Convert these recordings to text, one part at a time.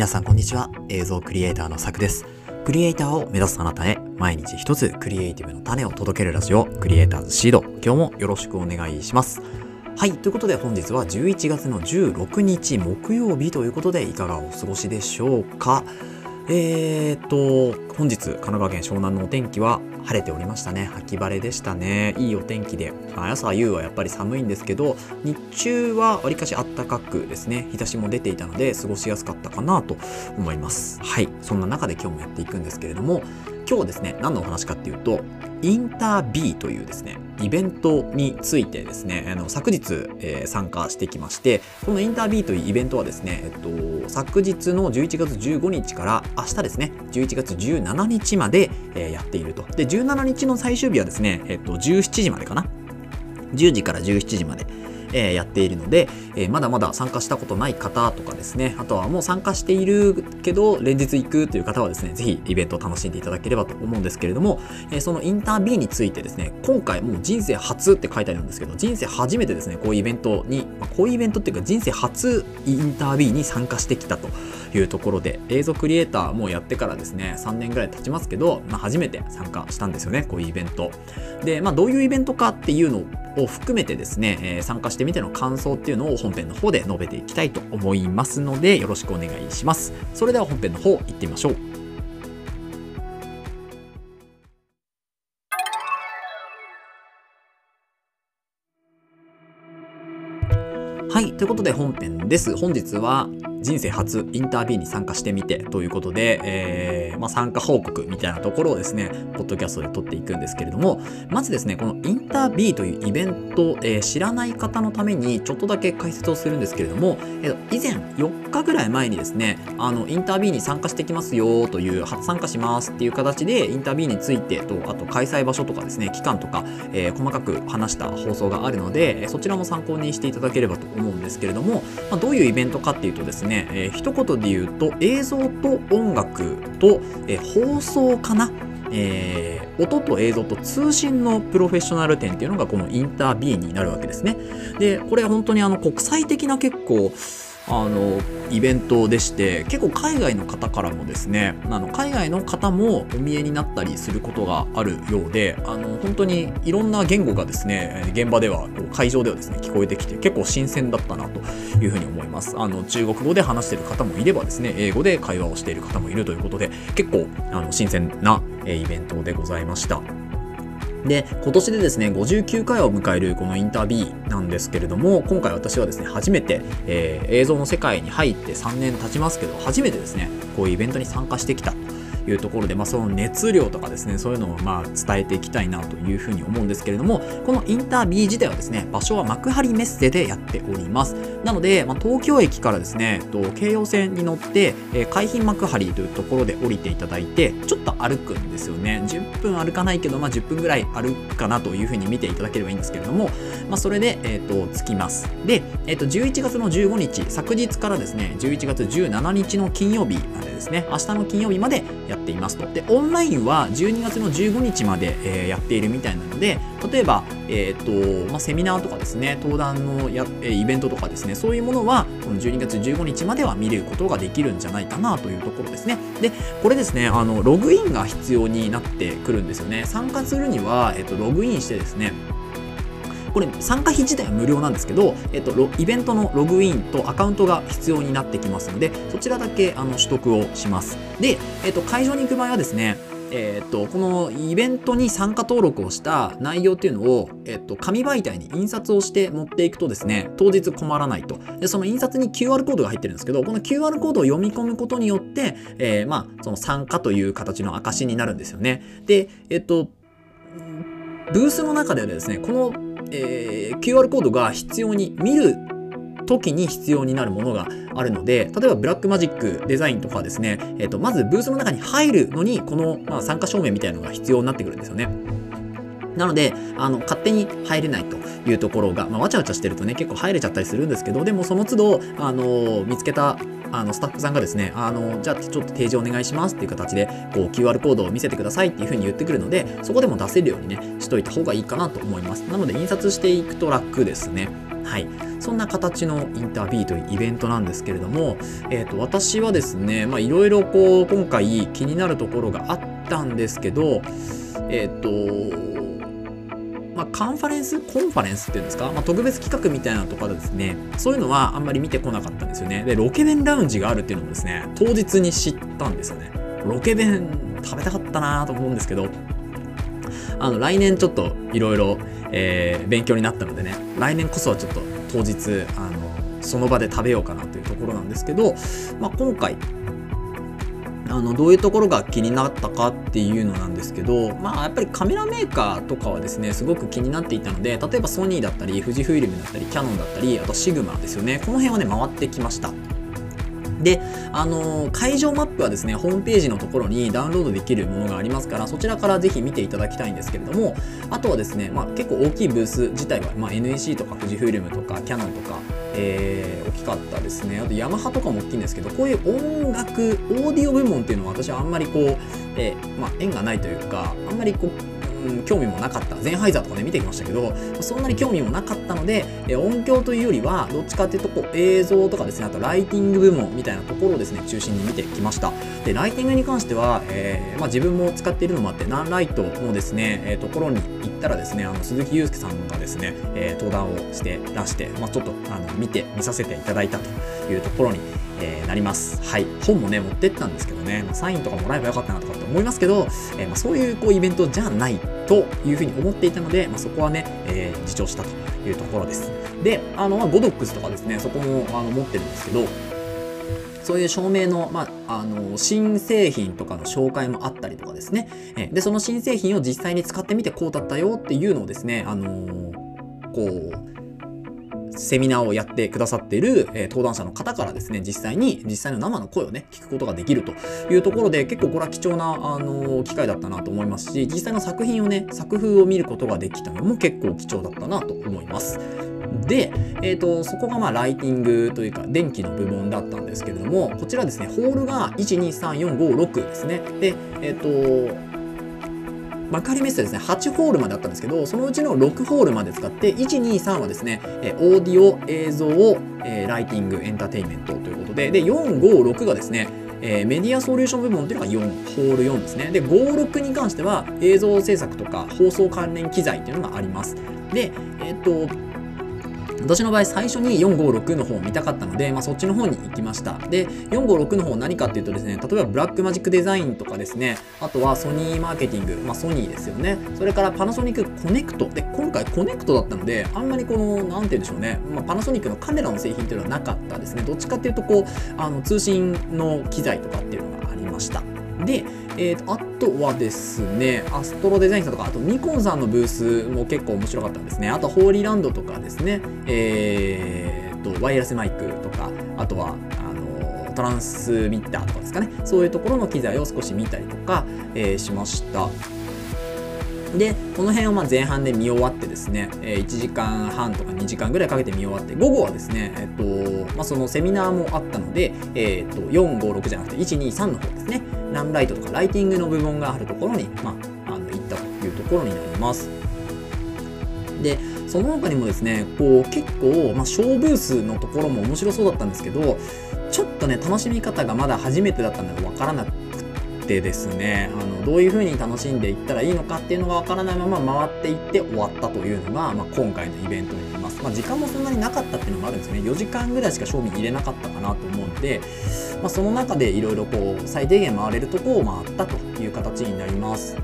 皆さんこんにちは。映像クリエイターのさくです。クリエイターを目指すあなたへ、毎日一つクリエイティブの種を届けるラジオ、クリエイターズシード。今日もよろしくお願いします。はい、ということで本日は11月の16日木曜日ということでいかがお過ごしでしょうか？えーと、本日、神奈川県湘南のお天気は晴れておりましたね。秋晴れでしたね。いいお天気で。朝夕はやっぱり寒いんですけど、日中はわりかし暖かくですね、日差しも出ていたので過ごしやすかったかなと思います。はい。そんな中で今日もやっていくんですけれども、今日ですね、何のお話かっていうと、インター B というですね、イベントについてですね、あの昨日、えー、参加してきまして、このインター B というイベントはですね、えっと、昨日の11月15日から明日ですね、11月17日まで、えー、やっていると。で、17日の最終日はですね、えっと、17時までかな？10時から17時まで。えー、やっているので、えー、まだまだ参加したことない方とかですね、あとはもう参加しているけど連日行くという方はですね、ぜひイベントを楽しんでいただければと思うんですけれども、えー、そのインタービーについてですね、今回もう人生初って書いてあるんですけど、人生初めてですね、こういうイベントに、まあ、こういうイベントっていうか人生初インタービーに参加してきたというところで、映像クリエイターもやってからですね、3年ぐらい経ちますけど、まあ、初めて参加したんですよね、こういうイベント。で、まあ、どういうイベントかっていうのを含めてですね、えー、参加してみての感想っていうのを本編の方で述べていきたいと思いますので、よろしくお願いします。それでは本編の方行ってみましょう。はい。ということで本編です。本日は人生初インタービューに参加してみてということで、えー、まあ、参加報告みたいなところをですね、ポッドキャストで撮っていくんですけれども、まずですね、このインタービューというイベント、えー、知らない方のためにちょっとだけ解説をするんですけれども、えー、以前4日ぐらい前にですね、あの、インタービューに参加してきますよという、初参加しますっていう形でインタビューについてと、あと開催場所とかですね、期間とか、え細かく話した放送があるので、そちらも参考にしていただければと思うんですけれども、まあ、どういうイベントかっていうとですね、ね、えー、一言で言うと映像と音楽と、えー、放送かな？えー、音と映像と通信のプロフェッショナル展っていうのがこのインタービーになるわけですね。で、これ本当にあの国際的な結構あのイベントでして結構海外の方からもですねあの海外の方もお見えになったりすることがあるようであの本当にいろんな言語がですね現場では会場ではですね聞こえてきて結構新鮮だったなというふうに思いますあの中国語で話している方もいればですね英語で会話をしている方もいるということで結構あの新鮮なイベントでございました。で、今年でですね、59回を迎えるこのインタビューなんですけれども、今回私はですね、初めて、えー、映像の世界に入って3年経ちますけど、初めてですね、こういうイベントに参加してきたいうところで、まあ、その熱量とかですねそういうのをまあ伝えていきたいなというふうに思うんですけれどもこのインタービー自体はですね場所は幕張メッセでやっております。なので、まあ、東京駅からですねと京葉線に乗って、えー、海浜幕張というところで降りていただいてちょっと歩くんですよね。10分歩かないけど、まあ、10分ぐらい歩くかなというふうに見ていただければいいんですけれども、まあ、それで、えーと、着きます。で、えーと、11月の15日昨日からですね11月17日の金曜日までですね明日の金曜日までやっていますと。で、オンラインは12月の15日まで、えー、やっているみたいなので、例えば、えっ、ー、と、まあ、セミナーとかですね、登壇のや、えイベントとかですね、そういうものは、この12月15日までは見れることができるんじゃないかなというところですね。で、これですね、あの、ログインが必要になってくるんですよね。参加するには、えっ、ー、と、ログインしてですね、これ参加費自体は無料なんですけど、えっと、イベントのログインとアカウントが必要になってきますので、そちらだけあの取得をします。で、えっと、会場に行く場合はですね、えー、っと、このイベントに参加登録をした内容っていうのを、えっと、紙媒体に印刷をして持っていくとですね、当日困らないと。で、その印刷に QR コードが入ってるんですけど、この QR コードを読み込むことによって、えー、まあ、その参加という形の証になるんですよね。で、えっと、ブースの中ではですね、このえー、QR コードが必要に見る時に必要になるものがあるので、例えばブラックマジックデザインとかですね、えっ、ー、と、まずブースの中に入るのに、この、まあ、参加証明みたいなのが必要になってくるんですよね。なので、あの、勝手に入れないというところが、まあ、わちゃわちゃしてるとね、結構入れちゃったりするんですけど、でもその都度、あの、見つけたあのスタッフさんがですね、あの、じゃあちょっと提示お願いしますっていう形で、こう QR コードを見せてくださいっていうふうに言ってくるので、そこでも出せるようにね、しといた方がいいかなと思います。なので印刷していくと楽ですね。はい。そんな形のインタービーというイベントなんですけれども、えっ、ー、と、私はですね、まあ、いろいろこう、今回気になるところがあったんですけど、えっ、ー、と、まあ、カンファレンス？コンファレンスっていうんですか、まあ、特別企画みたいなところでですね、そういうのはあんまり見てこなかったんですよね。で、ロケ弁ラウンジがあるっていうのもですね、当日に知ったんですよね。ロケ弁食べたかったなと思うんですけど、あの、来年ちょっといろいろ、え勉強になったのでね、来年こそはちょっと当日、あの、その場で食べようかなというところなんですけど、まあ、今回、あのどういうところが気になったかっていうのなんですけどまあやっぱりカメラメーカーとかはですねすごく気になっていたので例えばソニーだったり富士フイルムだったりキヤノンだったりあとシグマですよね。この辺はね回ってきました。で、あのー、会場マップはですね、ホームページのところにダウンロードできるものがありますから、そちらからぜひ見ていただきたいんですけれども、あとはですね、まあ、結構大きいブース自体は、まあ、NEC とか富士フイルムとかキヤノンとか、えー、大きかったですね。あとヤマハとかも大きいんですけど、こういう音楽、オーディオ部門っていうのは私はあんまりこう、えー、まあ、縁がないというか、あんまりこう、うん、興味もなかった。ゼンハイザーとかね、見てきましたけど、そんなに興味もなかったので、え音響というよりは、どっちかっていうと、こう、映像とかですね、あとライティング部門みたいなところをですね、中心に見てきました。で、ライティングに関しては、えー、まあ、自分も使っているのもあって、ナンライトのですね、えー、ところに行ったらですね、あの、鈴木祐介さんがですね、えー、登壇をしてらして、まあ、ちょっと、あの、見て、見させていただいたというところに、えー、なります。はい。本もね、持ってったんですけどね、まあ、サインとかもらえばよかったなとかって思いますけど、えー、まあ、そういうこうイベントじゃないというふうに思っていたので、まあ、そこはね、えー、自重したというところです。で、あの、まあ、ゴドックスとかですね、そこもあの持ってるんですけど、そういう照明の、まあ、あの、新製品とかの紹介もあったりとかですね。えで、その新製品を実際に使ってみてこうだったよっていうのをですね、あの、こう、セミナーをやってくださっている、え、登壇者の方からですね、実際に、実際の生の声をね、聞くことができるというところで、結構これは貴重な、あの、機会だったなと思いますし、実際の作品をね、作風を見ることができたのも結構貴重だったなと思います。で、えっ、ー、と、そこがまあライティングというか電気の部門だったんですけれども、こちらですね、ホールが1、2、3、4、5、6ですね。で、えっ、ー、と、幕張メッセですね、8ホールまであったんですけど、そのうちの6ホールまで使って、1、2、3はですね、えオーディオ、映像、え、ライティング、エンターテインメントということで、で、4、5、6がですね、えー、メディアソリューション部門っていうのが4、ホール4ですね。で、5、6に関しては映像制作とか放送関連機材っていうのがあります。で、えっ、と、私の場合最初に456の方を見たかったので、まあ、そっちの方に行きました。で、456の方何かっていうとですね、例えばブラックマジックデザインとかですね、あとはソニーマーケティング、まあ、ソニーですよね。それからパナソニックコネクト。で、今回コネクトだったので、あんまりこの、なんて言うんでしょうね、まあ、パナソニックのカメラの製品っていうのはなかったですね。どっちかっていうと、こう、あの通信の機材とかっていうのがありました。で、えー、あとはですね、アストロデザインさんとか、あとニコンさんのブースも結構面白かったんですね。あと、ホーリーランドとかですね、えーと、ワイヤレスマイクとか、あとは、あのトランスミッターとかですかね、そういうところの機材を少し見たりとか、えー、しました。で、この辺をま前半で見終わってですね、え1時間半とか2時間ぐらいかけて見終わって、午後はですね、えっと、まあ、そのセミナーもあったので、えっと、4、5、6じゃなくて、1、2、3の方ですね、ランライトとかライティングの部門があるところに、まあ、あの行ったというところになります。で、その他にもですね、こう結構、まあ、小ブースのところも面白そうだったんですけど、ちょっとね、楽しみ方がまだ初めてだったのでわからなくてですねあのどういう風に楽しんでいったらいいのかっていうのがわからないまま回っていって終わったというのが、まあ、今回のイベントになります、まあ、時間もそんなになかったっていうのもあるんですよね。4時間ぐらいしか賞味入れなかったかなと思うので、まあ、その中でいろいろこう最低限回れるとこを回ったという形になります。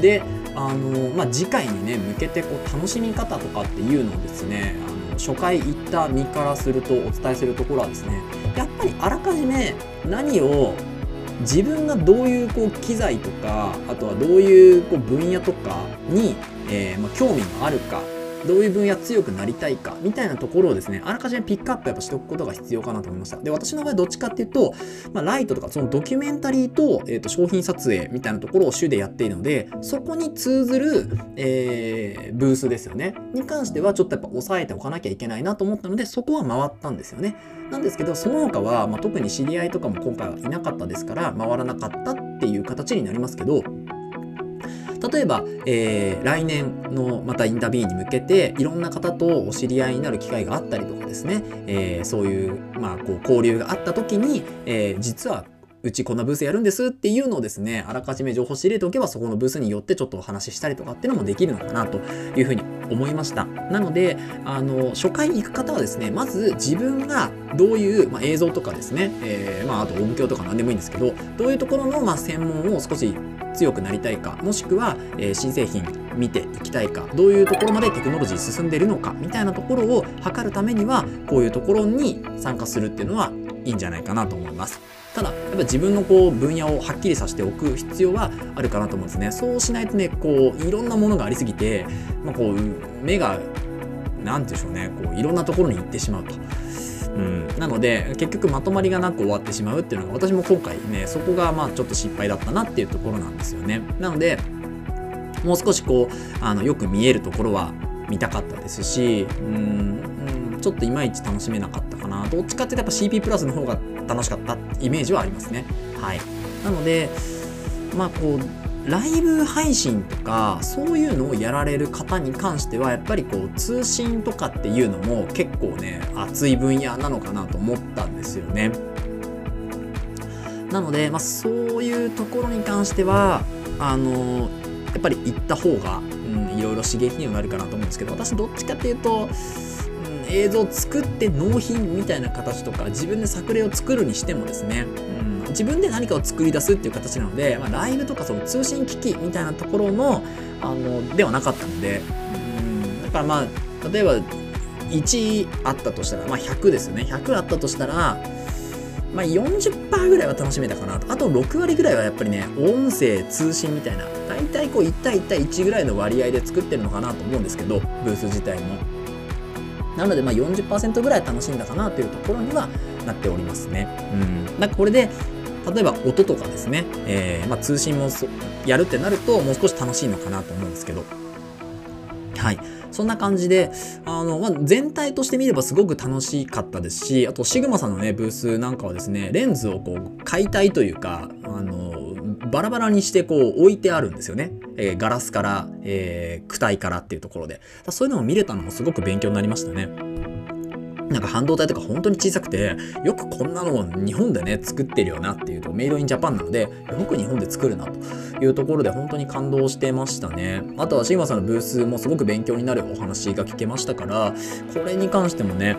であの、まあ、次回にね向けてこう楽しみ方とかっていうのをですねあの初回行った身からするとお伝えするところはですねやっぱりあらかじめ何を自分がどういうこう機材とかあとはどういうこう分野とかに、えー、まあ、興味があるかどういう分野強くなりたいかみたいなところをですね、あらかじめピックアップやっぱしておくことが必要かなと思いました。で、私の場合どっちかっていうと、まあ、ライトとかそのドキュメンタリーと,、えー、と商品撮影みたいなところを主でやっているので、そこに通ずる、えー、ブースですよね。に関してはちょっとやっぱ抑えておかなきゃいけないなと思ったので、そこは回ったんですよね。なんですけど、その他は、まあ、特に知り合いとかも今回はいなかったですから、回らなかったっていう形になりますけど、例えば、えー、来年のまたインタビューに向けていろんな方とお知り合いになる機会があったりとかですね、えー、そういう,、まあ、こう交流があった時に、えー、実はうちこんなブースやるんですっていうのをですね、あらかじめ情報仕入れておけば、そこのブースによってちょっとお話ししたりとかっていうのもできるのかなというふうに思いました。なので、あの、初回に行く方はですね、まず自分がどういう、まあ、映像とかですね、えー、まあ、あと音響とか何でもいいんですけど、どういうところの、まあ、専門を少し強くなりたいか、もしくは、えー、新製品見ていきたいか、どういうところまでテクノロジー進んでいるのか、みたいなところを測るためには、こういうところに参加するっていうのはいいんじゃないかなと思います。ただ、やっぱ自分のこう分野をはっきりさせておく必要はあるかなと思うんですね。そうしないとね、こう、いろんなものがありすぎて、まあ、こう、目が、なんて言うんでしょうね、こう、いろんなところに行ってしまうと。うん、なので結局まとまりがなく終わってしまうっていうのが私も今回ねそこがまあちょっと失敗だったなっていうところなんですよねなのでもう少しこうあのよく見えるところは見たかったですしうん、ちょっといまいち楽しめなかったかなどっちかっていうとやっぱ CP プラスの方が楽しかったイメージはありますね。はい。なので、まあこう、ライブ配信とかそういうのをやられる方に関してはやっぱりこう通信とかっていうのも結構ね熱い分野なのかなと思ったんですよね。なので、まあ、そういうところに関してはあのやっぱり行った方が、うん、いろいろ刺激にはなるかなと思うんですけど私どっちかっていうとん映像を作って納品みたいな形とか自分で作例を作るにしてもですね、自分で何かを作り出すっていう形なので、まあ、ライブとかその通信機器みたいなところのあのではなかったので、うん、だからまあ例えば1あったとしたら、まあ、100ですよね100あったとしたらまあ、40%ぐらいは楽しめたかなと。あと6割ぐらいはやっぱりね、音声、通信みたいな、大体こう1対1対1ぐらいの割合で作ってるのかなと思うんですけど、ブース自体も。なので、まあ40%ぐらい楽しんだかなというところにはなっておりますね。うん。なんかこれで、例えば音とかですね、えー、まあ、通信もやるってなると、もう少し楽しいのかなと思うんですけど。はい。そんな感じで、あの、まあ、全体として見ればすごく楽しかったですし、あと、シグマさんのね、ブースなんかはですね、レンズをこう、解体というか、あの、バラバラにしてこう置いてあるんですよね。えー、ガラスから、えー、躯体からっていうところで。そういうのを見れたのもすごく勉強になりましたね。なんか半導体とか本当に小さくて、よくこんなのを日本でね、作ってるよなっていうと、メイドインジャパンなので、よく日本で作るなというところで本当に感動してましたね。あとはシグマさんのブースもすごく勉強になるお話が聞けましたから、これに関してもね、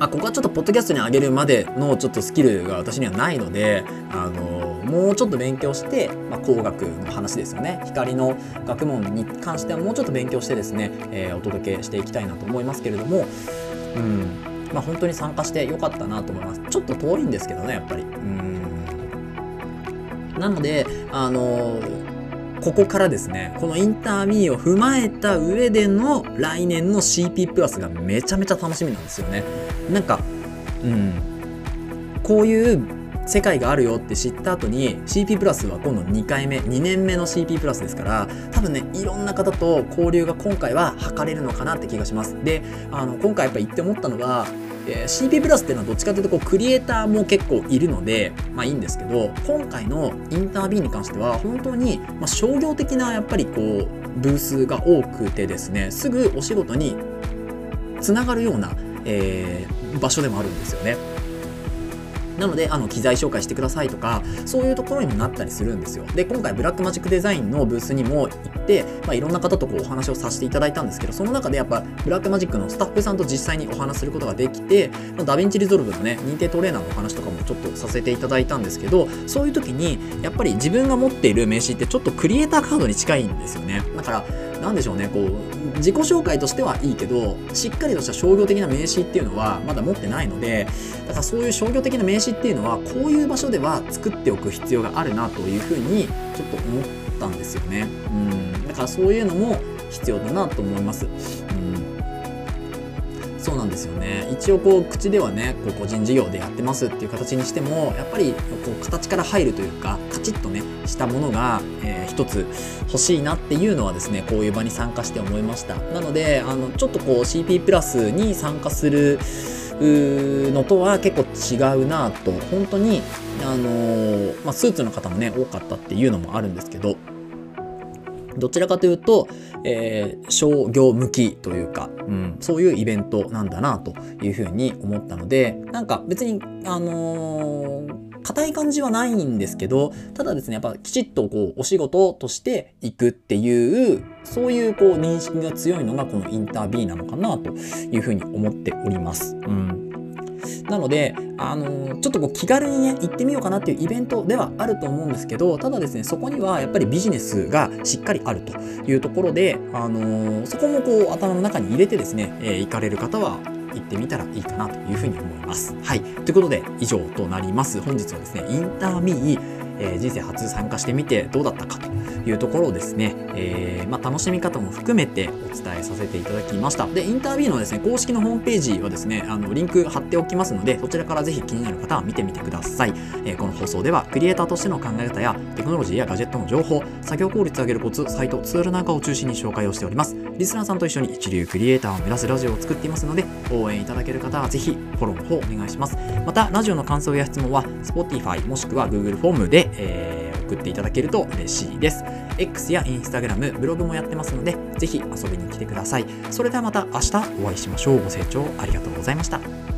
あ、ここはちょっとポッドキャストに上げるまでのちょっとスキルが私にはないので、あの、もうちょっと勉強して、まあ、工学の話ですよね。光の学問に関してはもうちょっと勉強してですね、えー、お届けしていきたいなと思いますけれども、うん。まあ、本当に参加してよかったなと思います。ちょっと遠いんですけどね、やっぱり。うん。なので、あのここからですね、このインターミーを踏まえた上での来年の CP プラスがめちゃめちゃ楽しみなんですよね。なんか、うん。こういう世界があるよって知った後に CP プラスは今度2回目、2年目の CP プラスですから、多分ね、いろんな方と交流が今回は図れるのかなって気がします。で、あの、今回やっぱ行って思ったのは、えー、CP プラスっていうのはどっちかというとこうクリエイターも結構いるので、まあいいんですけど、今回の InterBEE に関しては本当に、まあ、商業的なやっぱりこう、ブースが多くてですね、すぐお仕事につながるような、えー、場所でもあるんですよね。なので、あの、機材紹介してくださいとか、そういうところにもなったりするんですよ。で、今回、ブラックマジックデザインのブースにも行って、まあ、いろんな方とこうお話をさせていただいたんですけど、その中でやっぱ、ブラックマジックのスタッフさんと実際にお話することができて、まあ、 DaVinci Resolve のね、認定トレーナーのお話とかもちょっとさせていただいたんですけど、そういう時に、やっぱり自分が持っている名刺ってちょっとクリエイターカードに近いんですよね。だから、なんでしょうね、こう、自己紹介としてはいいけど、しっかりとした商業的な名刺っていうのはまだ持ってないので、だからそういう商業的な名刺っていうのは、こういう場所では作っておく必要があるなというふうに、ちょっと思ったんですよね。うん。だからそういうのも必要だなと思います。うんそうなんですよね。一応こう口ではねこう個人事業でやってますっていう形にしてもやっぱりこう形から入るというかカチッとねしたものが、えー、一つ欲しいなっていうのはですねこういう場に参加して思いました。なのであのちょっとこう CP プラスに参加するのとは結構違うなと。本当にあのー、まあ、スーツの方もね多かったっていうのもあるんですけどどちらかというと、えー、商業向きというか、うん、そういうイベントなんだなというふうに思ったので、なんか別に、あのー硬い感じはないんですけど、ただですね、やっぱきちっとこう、お仕事としていくっていう、そういうこう、認識が強いのがこのインタービーなのかなというふうに思っております。うん。なので、あのちょっとこう気軽にね、行ってみようかなっていうイベントではあると思うんですけど、ただですね、そこにはやっぱりビジネスがしっかりあるというところで、あのそこもこう頭の中に入れてですね、え、行かれる方は行ってみたらいいかなというふうに思います。はい。ということで、以上となります。本日はですね、インターミー、えー、人生初参加してみてどうだったかというところをですね、えー、まあ、楽しみ方も含めてお伝えさせていただきました。で、インタービューのですね、公式のホームページはですね、あの、リンク貼っておきますので、そちらからぜひ気になる方は見てみてください。えー、この放送では、クリエイターとしての考え方や、テクノロジーやガジェットの情報、作業効率を上げるコツ、サイト、ツールなんかを中心に紹介をしております。リスナーさんと一緒に一流クリエイターを目指すラジオを作っていますので、応援いただける方はぜひフォローの方お願いします。また、ラジオの感想や質問は、Spotify もしくは Google フォームで、えー送っていただけると嬉しいです。X や Instagram、ブログもやってますので、ぜひ遊びに来てください。それではまた明日お会いしましょう。ご清聴ありがとうございました。